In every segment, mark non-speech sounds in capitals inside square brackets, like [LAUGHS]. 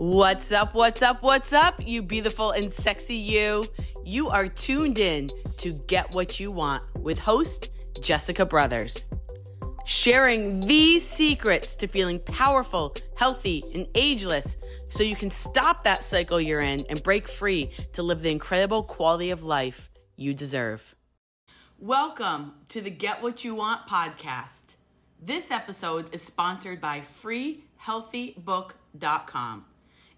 What's up? What's up? What's up? You beautiful and sexy you. You are tuned in to Get What You Want with host Jessica Brothers. Sharing these secrets to feeling powerful, healthy, and ageless so you can stop that cycle you're in and break free to live the incredible quality of life you deserve. Welcome to the Get What You Want podcast. This episode is sponsored by freehealthybook.com.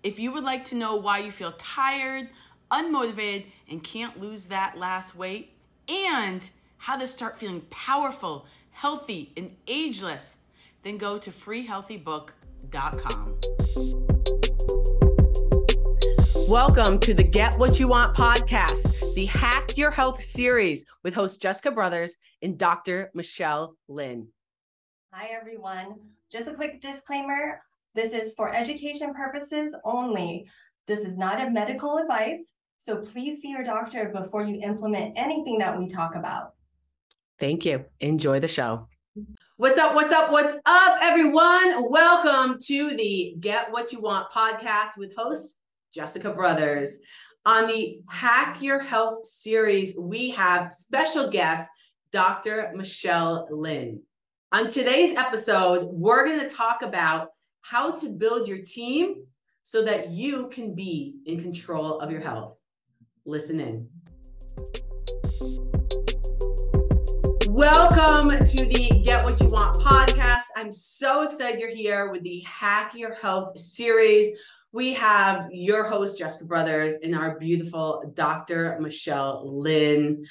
If you would like to know why you feel tired, unmotivated, and can't lose that last weight, and how to start feeling powerful, healthy, and ageless, then go to freehealthybook.com. Welcome to the Get What You Want podcast, the Hack Your Health series with host Jessica Brothers and Dr. Michelle Lin. Hi, everyone. Just a quick disclaimer this is for education purposes only. This is not a medical advice, so please see your doctor before you implement anything that we talk about. Thank you. Enjoy the show. What's up? What's up? What's up, everyone? Welcome to the Get What You Want podcast with host Jessica Brothers. On the Hack Your Health series, we have special guest Dr. Michelle Lin. On today's episode, we're going to talk about how to build your team so that you can be in control of your health. Listen in. Welcome to the Get What You Want podcast. I'm so excited you're here with the Hack Your Health series. We have your host, Jessica Brothers, and our beautiful Dr. Michelle Lin.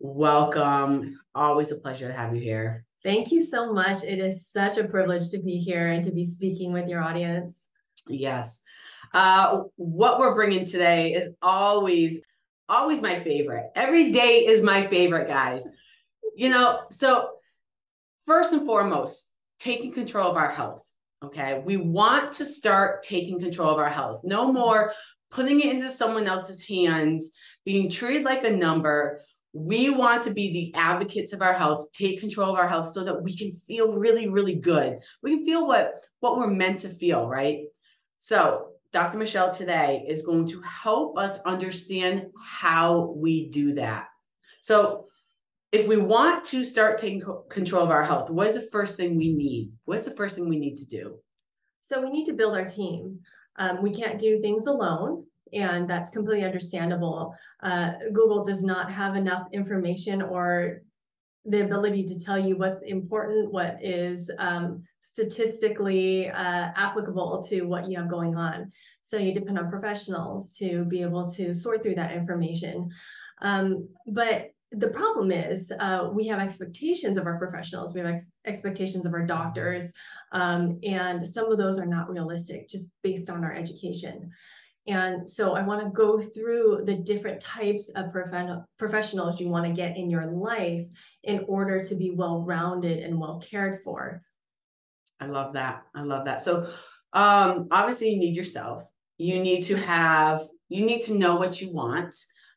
Welcome. Always a pleasure to have you here. Thank you so much. It is such a privilege to be here and to be speaking with your audience. Yes. Uh, what we're bringing today is always, always my favorite. Every day is my favorite, guys. You know, so first and foremost, taking control of our health. Okay. We want to start taking control of our health. No more putting it into someone else's hands, being treated like a number, we want to be the advocates of our health take control of our health so that we can feel really really good. We can feel what what we're meant to feel right? So dr michelle today is going to help us understand how we do that. So if we want to start taking control of our health what is the first thing we need? What's the first thing we need to do? So we need to build our team. Um, we can't do things alone and that's completely understandable. Uh, Google does not have enough information or the ability to tell you what's important, what is um, statistically uh, applicable to what you have going on. So you depend on professionals to be able to sort through that information. Um, but the problem is uh, we have expectations of our professionals, we have ex- expectations of our doctors, um, and some of those are not realistic just based on our education. And so I want to go through the different types of prof- professionals you want to get in your life in order to be well rounded and well cared for. I love that. I love that. So um obviously you need yourself. You need to have you need to know what you want.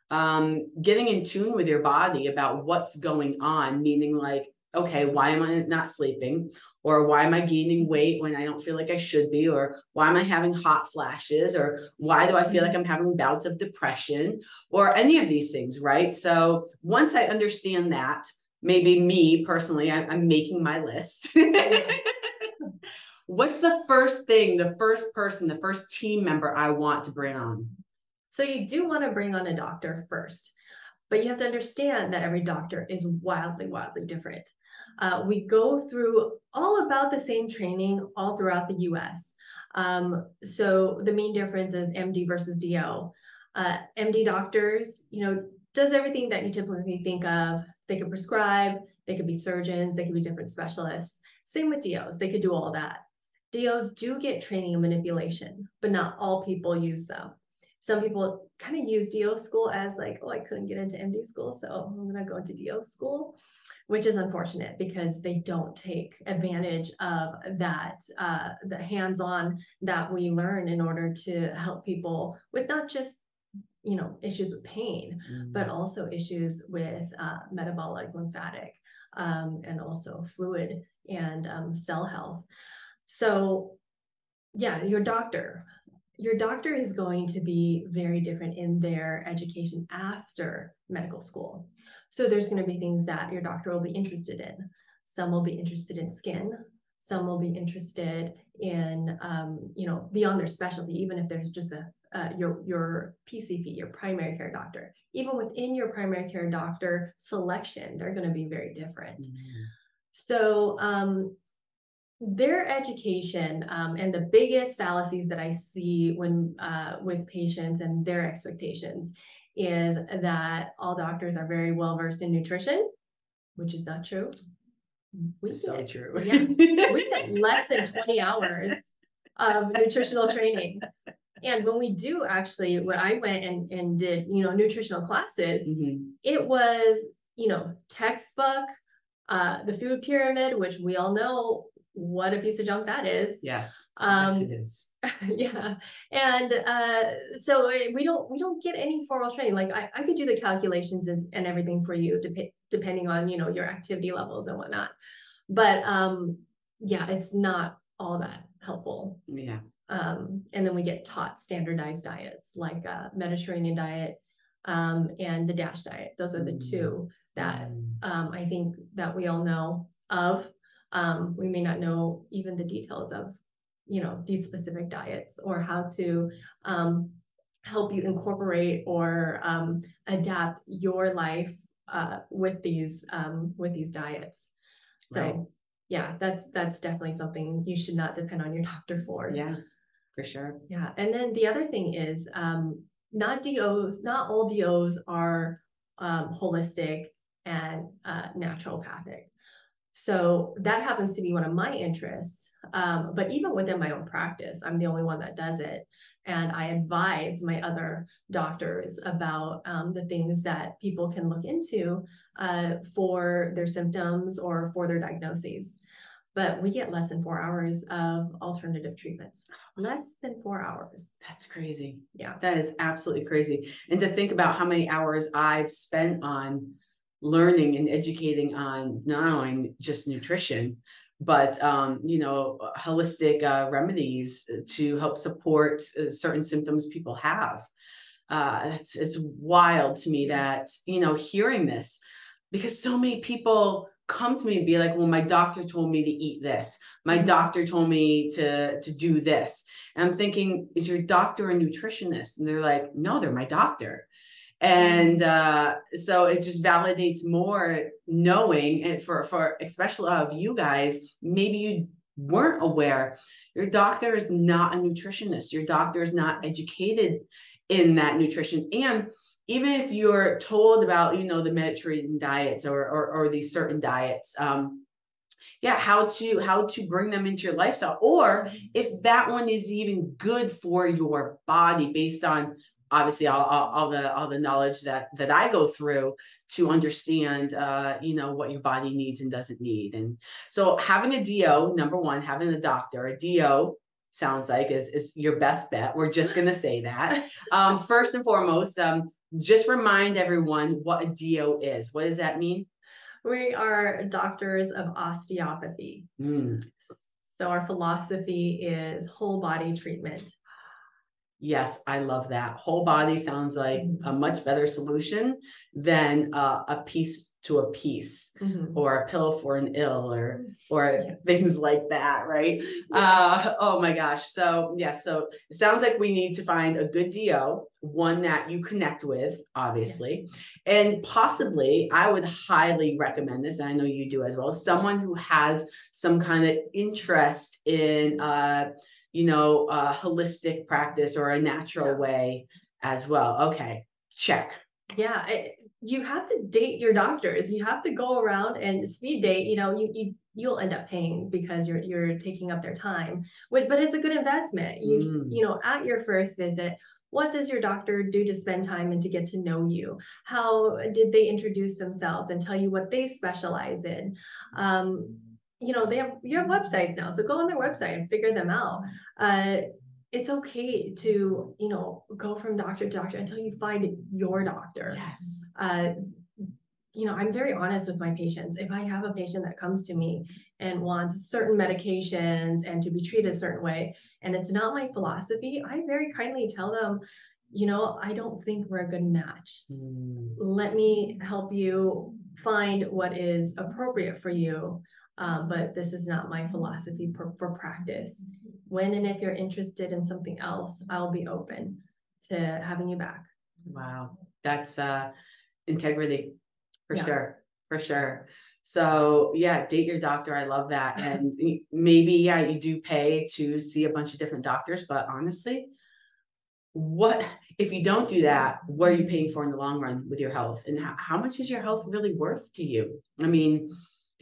Um getting in tune with your body about what's going on, meaning like okay, why am I not sleeping? Or why am I gaining weight when I don't feel like I should be? Or why am I having hot flashes? Or why do I feel mm-hmm. like I'm having bouts of depression? Or any of these things, right? So once I understand that, maybe me personally, I'm making my list. [LAUGHS] What's the first thing, the first person, the first team member I want to bring on? So you do want to bring on a doctor first, but you have to understand that every doctor is wildly, wildly different. Uh, we go through all about the same training all throughout the US. Um, so the main difference is MD versus DO. Uh, MD doctors, you know, does everything that you typically think of. They could prescribe, they could be surgeons, they could be different specialists. Same with DOs, they could do all that. DOs do get training and manipulation, but not all people use them some people kind of use DO school as like, oh, I couldn't get into MD school, so I'm going to go into DO school, which is unfortunate because they don't take advantage of that, uh, the hands-on that we learn in order to help people with not just you know issues with pain, mm. but also issues with uh, metabolic, lymphatic, um, and also fluid and um, cell health. So, yeah, your doctor your doctor is going to be very different in their education after medical school. So there's going to be things that your doctor will be interested in. Some will be interested in skin. Some will be interested in, um, you know, beyond their specialty, even if there's just a uh, your your PCP, your primary care doctor. Even within your primary care doctor selection, they're going to be very different. Mm-hmm. So um, their education um, and the biggest fallacies that I see when uh, with patients and their expectations is that all doctors are very well versed in nutrition, which is not true. We get, so true. yeah, [LAUGHS] we get less than 20 hours of nutritional training. And when we do actually, when I went and, and did, you know, nutritional classes, mm-hmm. it was, you know, textbook, uh, the food pyramid, which we all know what a piece of junk that is. Yes. Um, it is. [LAUGHS] yeah. And uh, so we don't we don't get any formal training. Like I, I could do the calculations and, and everything for you dep- depending on, you know, your activity levels and whatnot. But um, yeah, it's not all that helpful. Yeah. Um, and then we get taught standardized diets like uh, Mediterranean diet um, and the DASH diet. Those are the mm. two that mm. um, I think that we all know of. Um, we may not know even the details of, you know, these specific diets or how to um, help you incorporate or um, adapt your life uh, with these with these diets. So. Right. Yeah, that's that's definitely something you should not depend on your doctor for. Yeah for sure. Yeah. And then the other thing is um, not DOs, not all DOs are um, holistic and uh, naturopathic. So that happens to be one of my interests. Um, but even within my own practice, I'm the only one that does it. And I advise my other doctors about um, the things that people can look into uh, for their symptoms or for their diagnoses but we get less than four hours of alternative treatments. Less than four hours. That's crazy. Yeah. That is absolutely crazy. And to think about how many hours I've spent on learning and educating on not only just nutrition, but um, you know, holistic uh, remedies to help support uh, certain symptoms people have. Uh, it's it's wild to me that you know hearing this because so many people come to me and be like, well, my doctor told me to eat this. My mm-hmm. doctor told me to, to do this. And I'm thinking, is your doctor a nutritionist? And they're like, no, they're my doctor. And uh, so it just validates more knowing for, for especially of you guys, maybe you weren't aware your doctor is not a nutritionist. Your doctor is not educated in that nutrition. And even if you're told about you know the mediterranean diets or or, or these certain diets um yeah how to how to bring them into your lifestyle or if that one is even good for your body based on obviously all, all, all the all the knowledge that that i go through to understand uh you know what your body needs and doesn't need and so having a do number one having a doctor a do sounds like is, is your best bet. We're just to say that. [LAUGHS] Um, first and foremost, um, just remind everyone what a DO is. What does that mean? We are doctors of osteopathy. Mm. So our philosophy is whole body treatment. Yes, I love that. Whole body sounds like a mm-hmm. much better solution than uh, a piece to a piece mm-hmm. or a pill for an ill or or yes. things like that right yeah. uh oh my gosh so yeah so it sounds like we need to find a good do one that you connect with obviously yeah. and possibly i would highly recommend this and i know you do as well someone who has some kind of interest in uh you know a holistic practice or a natural yeah. way as well okay check yeah you have to date your doctors. You have to go around and speed date. You know, you you you'll end up paying because you're you're taking up their time. But but it's a good investment. You mm. you know, at your first visit, what does your doctor do to spend time and to get to know you? How did they introduce themselves and tell you what they specialize in? Um, you know, they have you have websites now, so go on their website and figure them out. Uh, it's okay to you know go from doctor to doctor until you find your doctor yes uh, you know i'm very honest with my patients if i have a patient that comes to me and wants certain medications and to be treated a certain way and it's not my philosophy, I very kindly tell them, you know, I don't think we're a good match. Mm. Let me help you find what is appropriate for you. Um, but this is not my philosophy for, for practice. When and if you're interested in something else, I'll be open to having you back. Wow. That's uh integrity for yeah. sure. For sure. So yeah, date your doctor. I love that. [LAUGHS] And maybe, yeah, you do pay to see a bunch of different doctors, but honestly, what if you don't do that, what are you paying for in the long run with your health? And how, how much is your health really worth to you? I mean,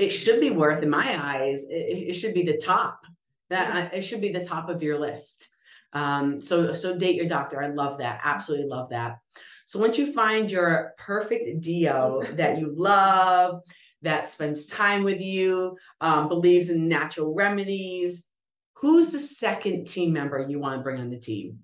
it should be worth, in my eyes, it, it should be the top. That it should be the top of your list. Um, so so date your doctor. I love that. Absolutely love that. So once you find your perfect DO [LAUGHS] that you love, that spends time with you, um, believes in natural remedies, who's the second team member you want to bring on the team?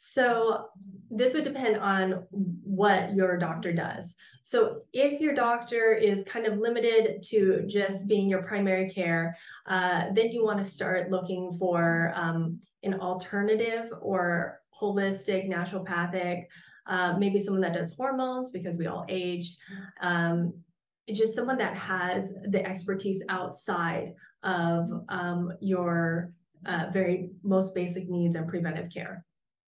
So this would depend on what your doctor does. So if your doctor is kind of limited to just being your primary care, uh, then you want to start looking for um, an alternative or holistic naturopathic, uh, maybe someone that does hormones because we all age, um, just someone that has the expertise outside of um, your uh, very most basic needs and preventive care.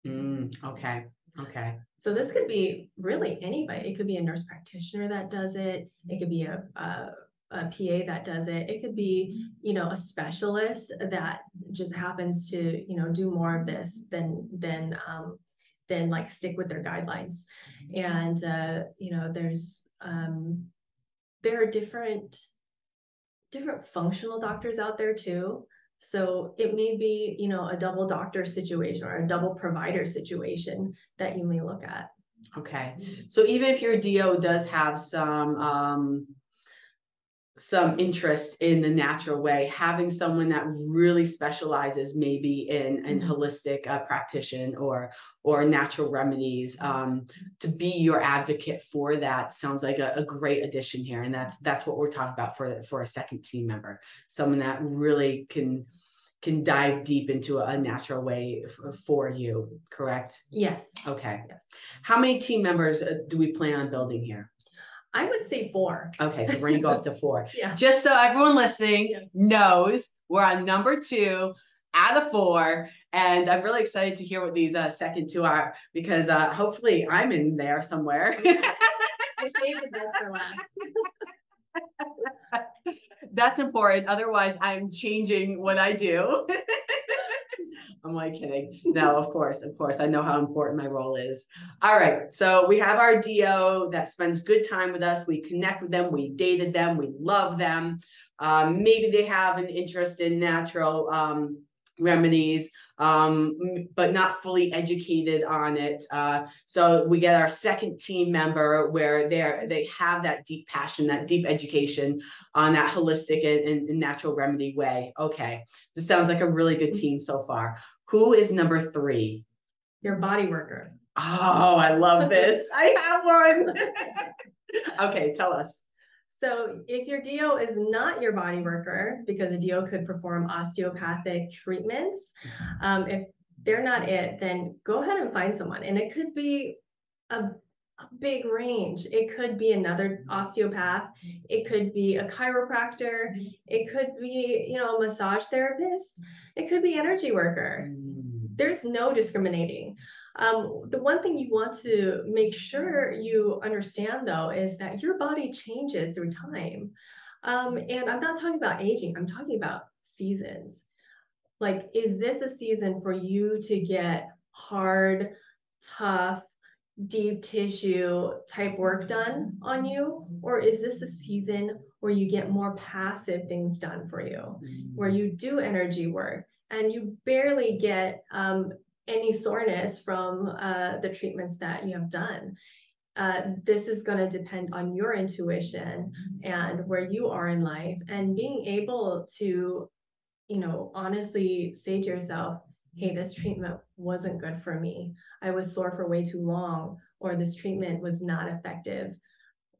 Mm, okay. Okay. So this could be really anybody. It could be a nurse practitioner that does it. It could be a, a, a PA that does it. It could be, you know, a specialist that just happens to, you know, do more of this than than um, than like stick with their guidelines. And uh, you know, there's um, there are different different functional doctors out there too. So it may be, you know, a double doctor situation or a double provider situation that you may look at. Okay. So even if your DO does have some um some interest in the natural way, having someone that really specializes maybe in in mm-hmm. holistic uh, practitioner or or natural remedies um, to be your advocate for that sounds like a, a, great addition here, and that's that's what we're talking about for for a second team member, someone that really can can dive deep into a natural way f- for you. Correct? Yes. Okay. Yes. How many team members uh, do we plan on building here? I would say four. Okay, so we're gonna go up to four. [LAUGHS] yeah. Just so everyone listening knows, we're on number two out of four. And I'm really excited to hear what these uh, second two are because uh, hopefully I'm in there somewhere. [LAUGHS] [LAUGHS] I saved the best for last. [LAUGHS] That's important. Otherwise, I'm changing what I do. I'm like kidding. No, of course, of course. I know how important my role is. All right. So we have our DO that spends good time with us. We connect with them. We dated them. We love them. Um, maybe they have an interest in natural um, remedies, um, but not fully educated on it. Uh, so we get our second team member where they're they have that deep passion, that deep education on that holistic and, and, natural remedy way. Okay, this sounds like a really good team so far. Who is number three? Your body worker. Oh, I love this. I have one. [LAUGHS] okay, tell us. So if your DO is not your body worker, because the DO could perform osteopathic treatments, mm-hmm. um, if they're not it, then go ahead and find someone. And it could be a, a big range. It could be another osteopath. It could be a chiropractor. It could be, you know, a massage therapist. It could be energy worker. Mm. There's no discriminating. Um, the one thing you want to make sure you understand though is that your body changes through time. Um, and I'm not talking about aging, I'm talking about seasons. Like, is this a season for you to get hard, tough, deep tissue type work done on you? Or is this a season where you get more passive things done for you, where you do energy work and you barely get um, any soreness from uh, the treatments that you have done. Uh, this is going to depend on your intuition and where you are in life and being able to you know honestly say to yourself hey this treatment wasn't good for me. I was sore for way too long or this treatment was not effective.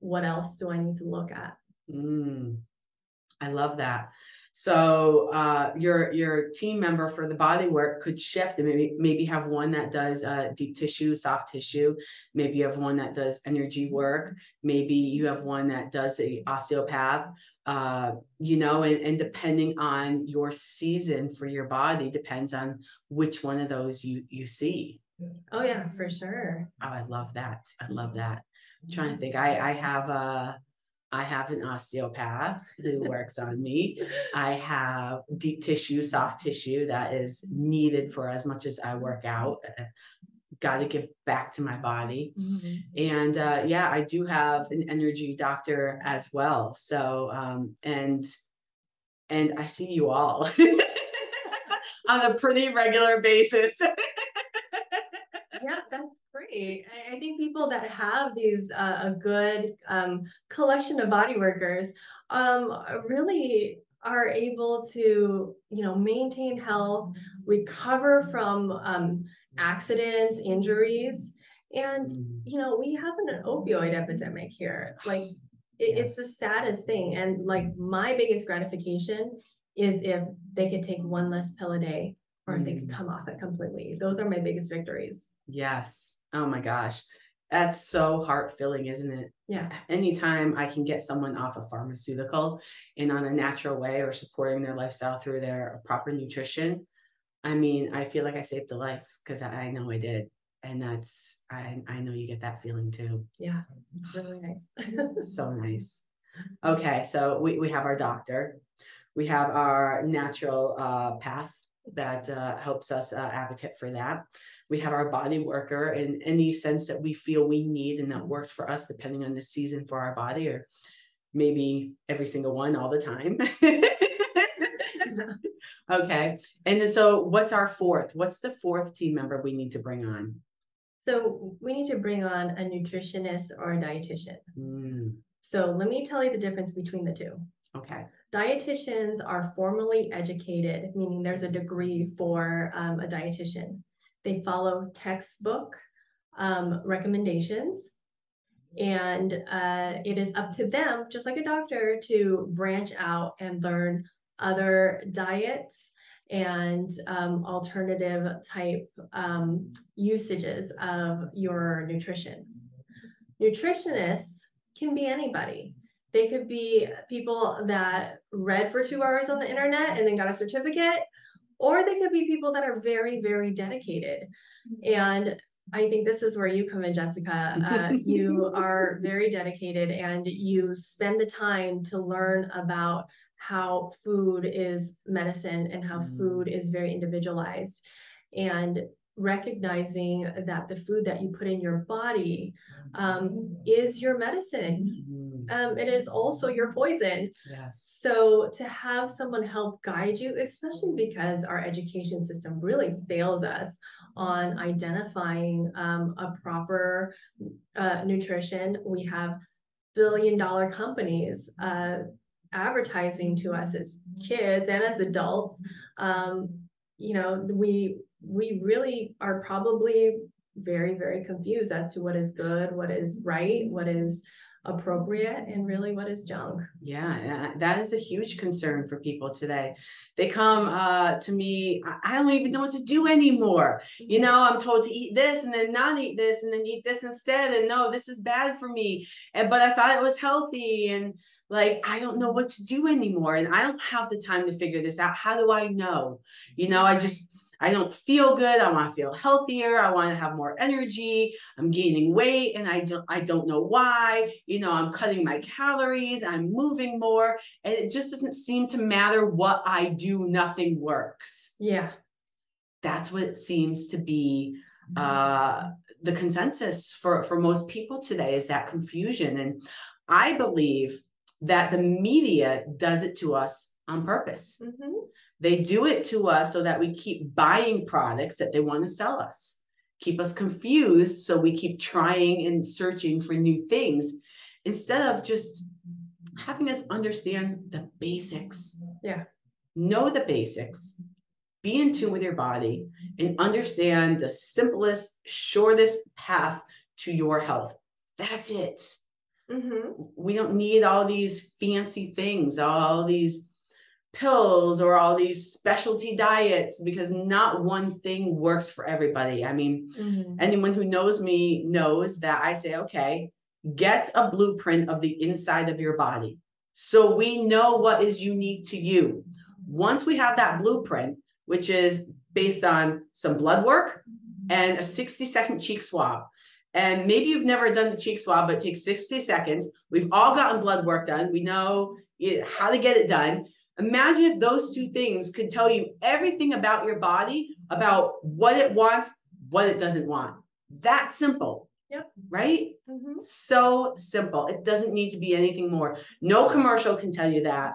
What else do i need to look at? Mm, i love that So uh, your your team member for the body work could shift and maybe maybe have one that does uh, deep tissue, soft tissue. Maybe you have one that does energy work. Maybe you have one that does the osteopath. Uh, you know, and, and depending on your season for your body depends on which one of those you you see. Oh yeah, for sure. Oh, I love that. I love that. I'm trying to think. I I have a I have an osteopath who [LAUGHS] works on me. I have deep tissue, soft tissue that is needed for as much as I work out. Uh, Got to give back to my body. Mm-hmm. And uh, yeah, I do have an energy doctor as well. So, um, and and I see you all [LAUGHS] on a pretty regular basis. [LAUGHS] great. I, I, think people that have these uh, a good um, collection of body workers um, really are able to you know maintain health, recover from um, accidents, injuries, and Mm, you know we have an opioid epidemic here. Like it, it's the saddest thing, and like my biggest gratification is if they could take one less pill a day or if they could Mm. come off it completely. Those are my biggest victories. Yes. Oh my gosh. That's so heart filling, isn't it? Yeah. Anytime I can get someone off a pharmaceutical and on a natural way or supporting their lifestyle through their proper nutrition, I mean, I feel like I saved a life because I, I know I did. And that's, I, I know you get that feeling too. Yeah. It's really nice. [LAUGHS] so nice. Okay, so we, we have our doctor. We have our natural uh, path that uh, helps us uh, advocate for that. We have our body worker in any sense that we feel we need and that works for us, depending on the season for our body, or maybe every single one all the time. [LAUGHS] [LAUGHS] okay, and then so what's our fourth? What's the fourth team member we need to bring on? So we need to bring on a nutritionist or a dietitian. Mm, So let me tell you the difference between the two. okay. Dietitians are formally educated, meaning there's a degree for um, a dietitian. They follow textbook um, recommendations, and uh, it is up to them, just like a doctor, to branch out and learn other diets and um, alternative type um, usages of your nutrition. Nutritionists can be anybody. They could be people that read for two hours on the internet and then got a certificate, or they could be people that are very, very dedicated. And I think this is where you come in, Jessica. Uh, [LAUGHS] you are very dedicated and you spend the time to learn about how food is medicine and how Mm. food is very individualized. And recognizing that the food that you put in your body um, is your medicine. Mm, Um, it is also your poison. yes. So to have someone help guide you, especially because our education system really fails us on identifying um, a proper uh, nutrition, we have billion dollar companies uh, advertising to us as kids and as adults. Um, you know, we we really are probably very very confused as to what is good, what is right, what is appropriate and really what is junk. Yeah, that is a huge concern for people today. They come uh, to me, I- I don't even know what to do anymore. You know, I'm told to eat this and then not eat this and then eat this instead. And no, this is bad for me. And but I thought it was healthy. And like, I don't know what to do anymore. And I don't have the time to figure this out. How do I know? You know, I just, I don't feel good. I want to feel healthier. I want to have more energy. I'm gaining weight and I don't I don't know why. You know, I'm cutting my calories, I'm moving more, and it just doesn't seem to matter what I do, nothing works. Yeah. That's what seems to be uh the consensus for for most people today is that confusion and I believe that the media does it to us on purpose. Mhm. They do it to us so that we keep buying products that they want to sell us, keep us confused. So we keep trying and searching for new things instead of just having us understand the basics. Yeah. Know the basics, be in tune with your body, and understand the simplest, shortest path to your health. That's it Mhm. we don't need all these fancy things all these pills or all these specialty diets because not one thing works for everybody. I mean, mm-hmm. anyone who knows me knows that I say, okay, get a blueprint of the inside of your body. So we know what is unique to you. Once we have that blueprint, which is based on some blood work and a 60 second cheek swab. And maybe you've never done the cheek swab, but it takes 60 seconds. We've all gotten blood work done. We know how to get it done. Imagine if those two things could tell you everything about your body, about what it wants, what it doesn't want. That simple. Yep. Right? Mm-hmm. So simple. It doesn't need to be anything more. No commercial can tell you that.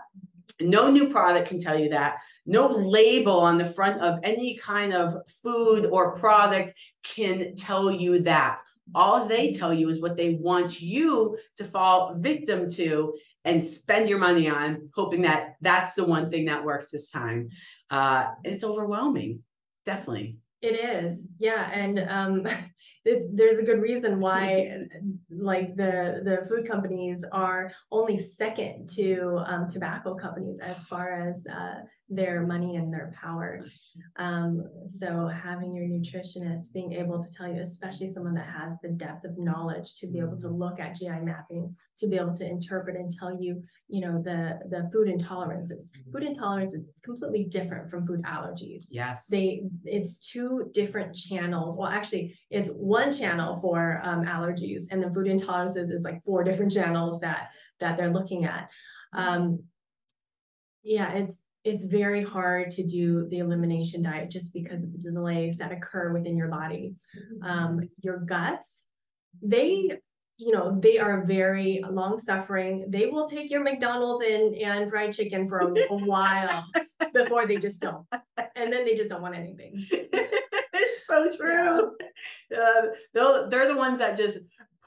No new product can tell you that. No label on the front of any kind of food or product can tell you that. All they tell you is what they want you to fall victim to and spend your money on, hoping that that's the one thing that works this time. Uh, it's overwhelming, definitely. It is, yeah, and um, [LAUGHS] it, there's a good reason why, like the the food companies are only second to um, tobacco companies as far as uh, their money and their power. Um, so having your nutritionist being able to tell you, especially someone that has the depth of knowledge to be able to look at GI mapping, to be able to interpret and tell you, you know, the the food intolerances. Food intolerance is completely different from food allergies. Yes. They it's two different channels. Well, actually, it's one channel for um, allergies, and then food intolerances is like four [LAUGHS] different channels that that they're looking at. Um, yeah, it's it's very hard to do the elimination diet just because of the delays that occur within your body. Um, your guts, they, you know, they are very long suffering. They will take your McDonald's and, and fried chicken for a, a [LAUGHS] while before they just don't. And then they just don't want anything. [LAUGHS] it's so true. Yeah. Uh, they're the ones that just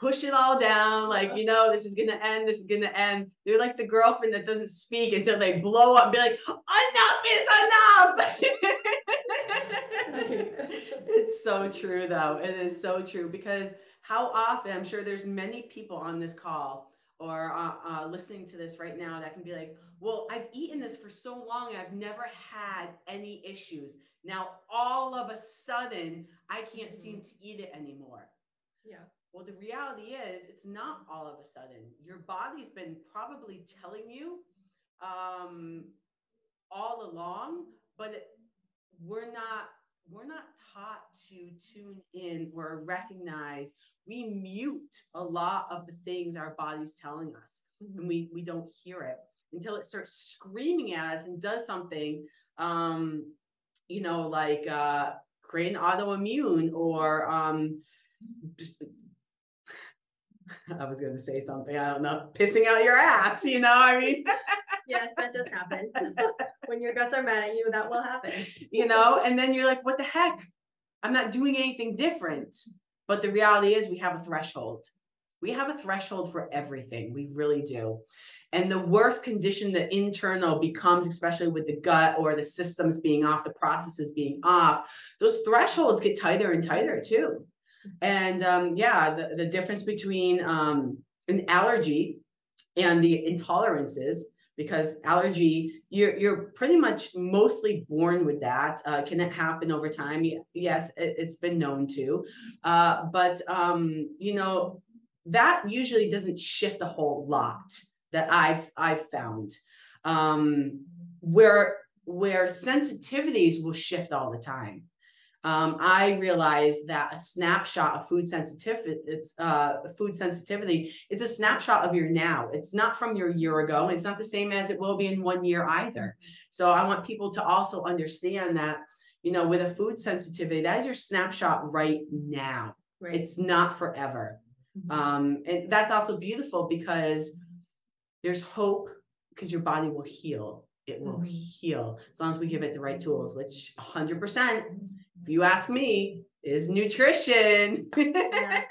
push it all down like you know this is gonna end this is gonna end. They're like the girlfriend that doesn't speak until they blow up and be like enough is enough! [LAUGHS] It's so true though. It is so true because how often i'm sure there's many people on this call or uh, uh, listening to this right now that can be like well i've eaten this for so long i've never had any issues. Now all of a sudden i can't seem mm-hmm. to eat it anymore. Yeah well, the reality is, it's not all of a sudden. Your body's been probably telling you um, all along, but we're not we're not taught to tune in or recognize. We mute a lot of the things our body's telling us, mm-hmm. and we we don't hear it until it starts screaming at us and does something. Um, you know, like uh, create an autoimmune or um, just I was going to say something, I don't know, pissing out your ass, you know, I mean. [LAUGHS] yes, that does happen. when your guts are mad at you, that will happen. You know, and then you're like, what the heck? I'm not doing anything different. But the reality is, we have a threshold. We have a threshold for everything. We really do. And the worst condition, the internal becomes, especially with the gut or the systems being off, the processes being off, those thresholds get tighter and tighter too. And um, yeah, the, the difference between um, an allergy and the intolerances, because allergy, you're, you're pretty much mostly born with that. Uh, can it happen over time? Yes, it, has been known to. Uh, but, um, you know, that usually doesn't shift a whole lot that I've, I've found. Um, where where sensitivities will shift all the time um, I realized that a snapshot of food sensitivity, it's uh, food sensitivity, it's a snapshot of your now. It's not from your year ago. It's not the same as it will be in one year either. So I want people to also understand that, you know, with a food sensitivity, that is your snapshot right now. Right. It's not forever. Mm-hmm. Um, and that's also beautiful because there's hope because your body will heal. It will mm-hmm. heal as long as we give it the right tools, which 100% if you ask me, is nutrition. yeah.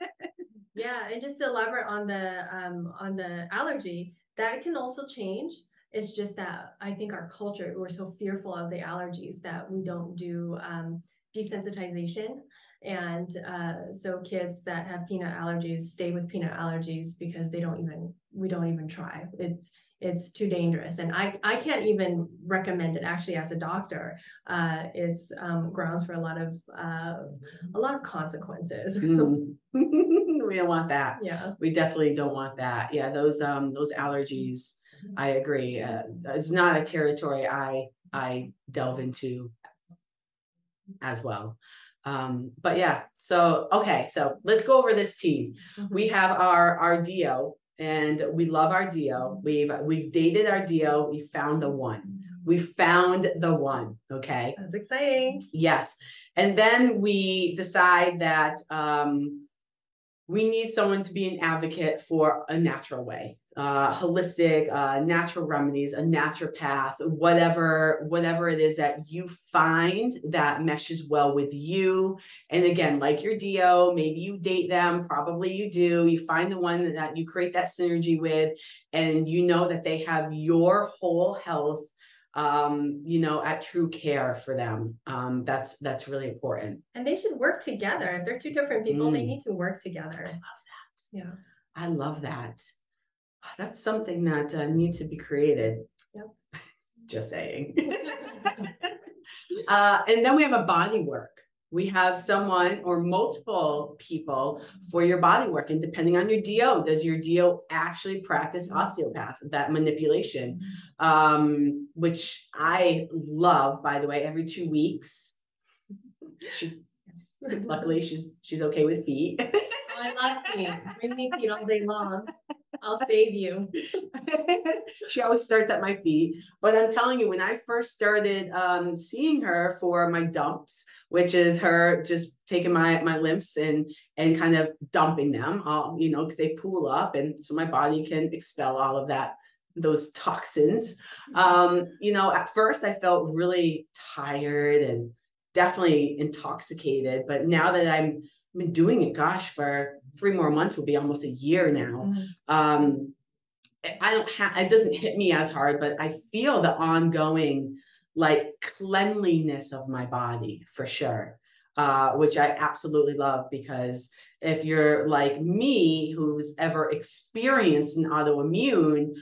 [LAUGHS] yeah, and just to elaborate on the um, on the allergy, that can also change. It's just that I think our culture we're so fearful of the allergies that we don't do um, desensitization, and uh, so kids that have peanut allergies stay with peanut allergies because they don't even we don't even try. It's it's too dangerous. And i i can't even recommend it actually as a doctor. Uh, it's um, grounds for a lot of uh, a lot of consequences. Mm. [LAUGHS] we don't want that. Yeah. We definitely don't want that. Yeah those um those allergies i agree. Uh, it's not a territory i i delve into as well. Um but yeah so okay so let's go over this team. We have our our DO and we love our DO we've we've dated our DO we found the one. We found the one okay? That's exciting. Yes. And then we decide that um we need someone to be an advocate for a natural way uh holistic uh natural remedies a naturopath whatever whatever it is that you find that meshes well with you. And again like your do maybe you date them probably you do. You find the one that you create that synergy with and you know that they have your whole health um you know at true care for them. Um that's that's really important. And they should work together. If they're two different people they Mm. need to work together. I love that. Yeah. I love that. That's something that uh, needs to be created. Yep. Just saying. [LAUGHS] uh, and then we have a body work. We have someone or multiple people for your body work. And depending on your DO, does your DO actually practice osteopath, that manipulation? Um, which I love, by the way, every two weeks. She luckily she's she's okay with feet. Oh, I love feet. Bring me feet all day long. I'll save you. [LAUGHS] she always starts at my feet. But I'm telling you, when I first started um, seeing her for my dumps, which is her just taking my my lymphs and and kind of dumping them, all you know, because they pool up, and so my body can expel all of that those toxins. Um, you know, at first I felt really tired and definitely intoxicated, but now that I'm I've been doing it, gosh, for three more months will be almost a year now Mhm. um I- I don't have it doesn't hit me as hard, but I feel the ongoing like cleanliness of my body for sure. Uh, which I absolutely love because if you're like me who's ever experienced an autoimmune,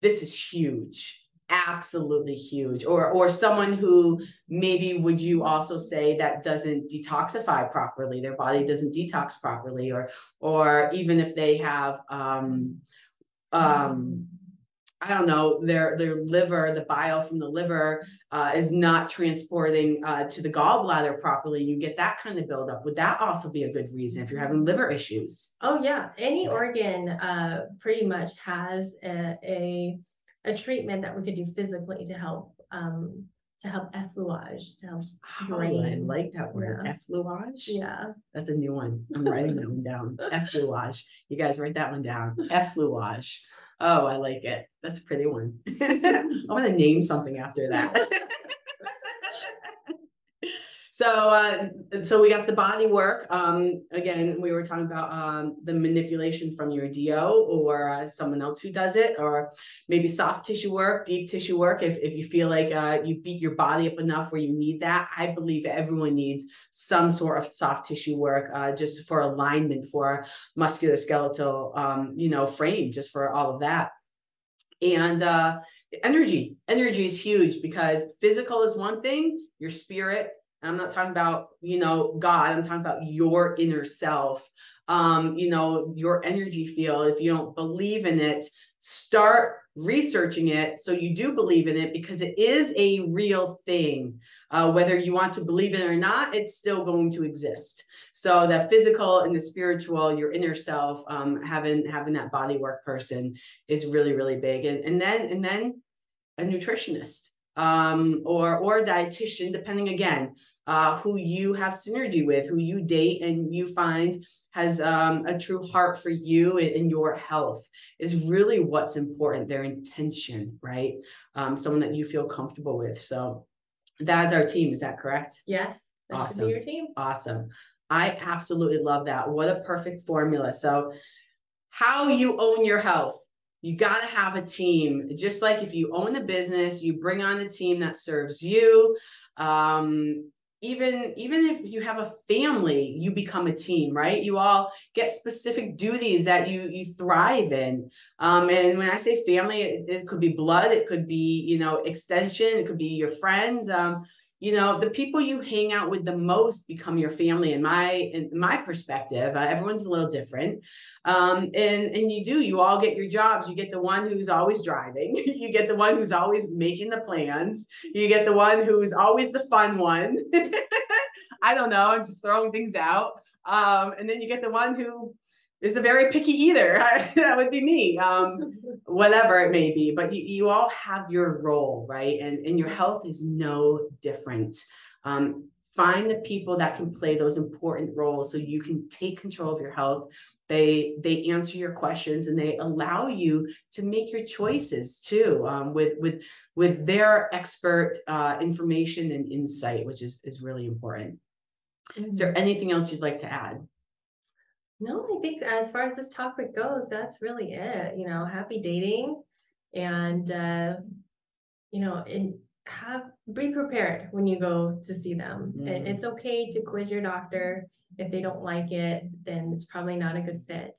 this is huge. Absolutely huge. Or or someone who maybe would you also say that doesn't detoxify properly, their body doesn't detox properly, or or even if they have um um I don't know, their their liver, the bile from the liver uh, is not transporting uh, to the gallbladder properly. You get that kind of buildup. Would that also be a good reason if you're having liver issues? Oh yeah, any organ uh pretty much has a, a a treatment that we could do physically to help um to help effluage, to help Oh, I like that word, Yeah. effleurage. Yeah. That's a new one. I'm [LAUGHS] writing that one down. Effluage. You guys write that one down. Effluage. Oh, I like it. That's a pretty one. [LAUGHS] I want to name something after that. [LAUGHS] So, uh, so we got the body work. Um, again, we were talking about um, the manipulation from your DO or uh, someone else who does it, or maybe soft tissue work, deep tissue work. If, if you feel like uh, you beat your body up enough where you need that, I believe everyone needs some sort of soft tissue work, uh, just for alignment, for musculoskeletal, um, you know, frame, just for all of that. And uh, energy, energy is huge because physical is one thing, your spirit. I'm not talking about, you know, God, I'm talking about your inner self. Um, you know, your energy field. If you don't believe in it, start researching it so you do believe in it because it is a real thing. Uh, whether you want to believe it or not, it's still going to exist. So the physical and the spiritual, your inner self, um, having having that body work person is really really big. And and then and then a nutritionist um, or or a dietitian, depending again uh, who you have synergy with, who you date, and you find has um, a true heart for you and, your health is really what's important. Their intention, right? Um, someone that you feel comfortable with. So that's our team. Is that correct? Yes. That Awesome. your team. Awesome. I absolutely love that. What a perfect formula. So, how you own your health. You got to have a team. Just like if you own a business, you bring on a team that serves you. Um, even even if you have a family you become a team right you all get specific duties that you you thrive in um, and when i say family it, it, could be blood it could be you know extension it could be your friends um, you know the people you hang out with the most become your family in my in my perspective uh, everyone's a little different. Um, and and you do you all get your jobs. You get the one who's always driving. [LAUGHS] You get the one who's always making the plans. You get the one who's always the fun one. [LAUGHS] I don't know i'm just throwing things out. Um, and then you get the one who is a very picky either. [LAUGHS] that would be me. Um, whatever it may be. But you, you all have your role, right? And, and your health is no different. Um, find the people that can play those important roles so you can take control of your health. They they answer your questions and they allow you to make your choices too um, with with with their expert uh, information and insight, which is is really important. Mm-hmm. Is there mm-hmm. anything else you'd like to add? No, I think as far as this topic goes, that's really it. You know, happy dating and uh, you know, and have be prepared when you go to see them. Mm. It, it's okay to quiz your doctor. If they don't like it, then it's probably not a good fit.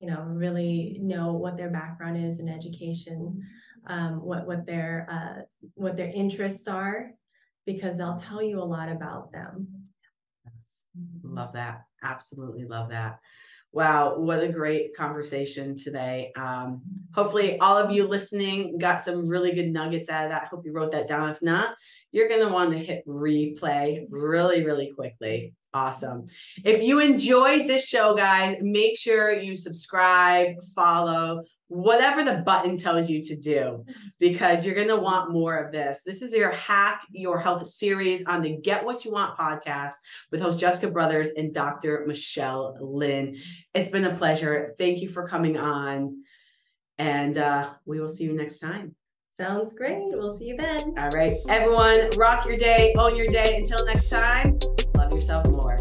You know, really know what their background is in education, um, what what their uh, what their interests are, because they'll tell you a lot about them. Yes. Love that. Absolutely love that. Wow, what a great conversation today. Um, hopefully, all of you listening got some really good nuggets out of that. Hope you wrote that down. If not, you're going to want to hit replay really, really quickly. Awesome. If you enjoyed this show, guys, make sure you subscribe, follow, whatever the button tells you to do [LAUGHS] because you're going to want more of this. This is your Hack Your Health series on the Get What You Want podcast with host Jessica Brothers and Dr. Michelle Lin. It's been a pleasure. Thank you for coming on. And uh, we will see you next time. Sounds great. We'll see you then. All right. Everyone, rock your day, own your day. Until next time, love yourself more.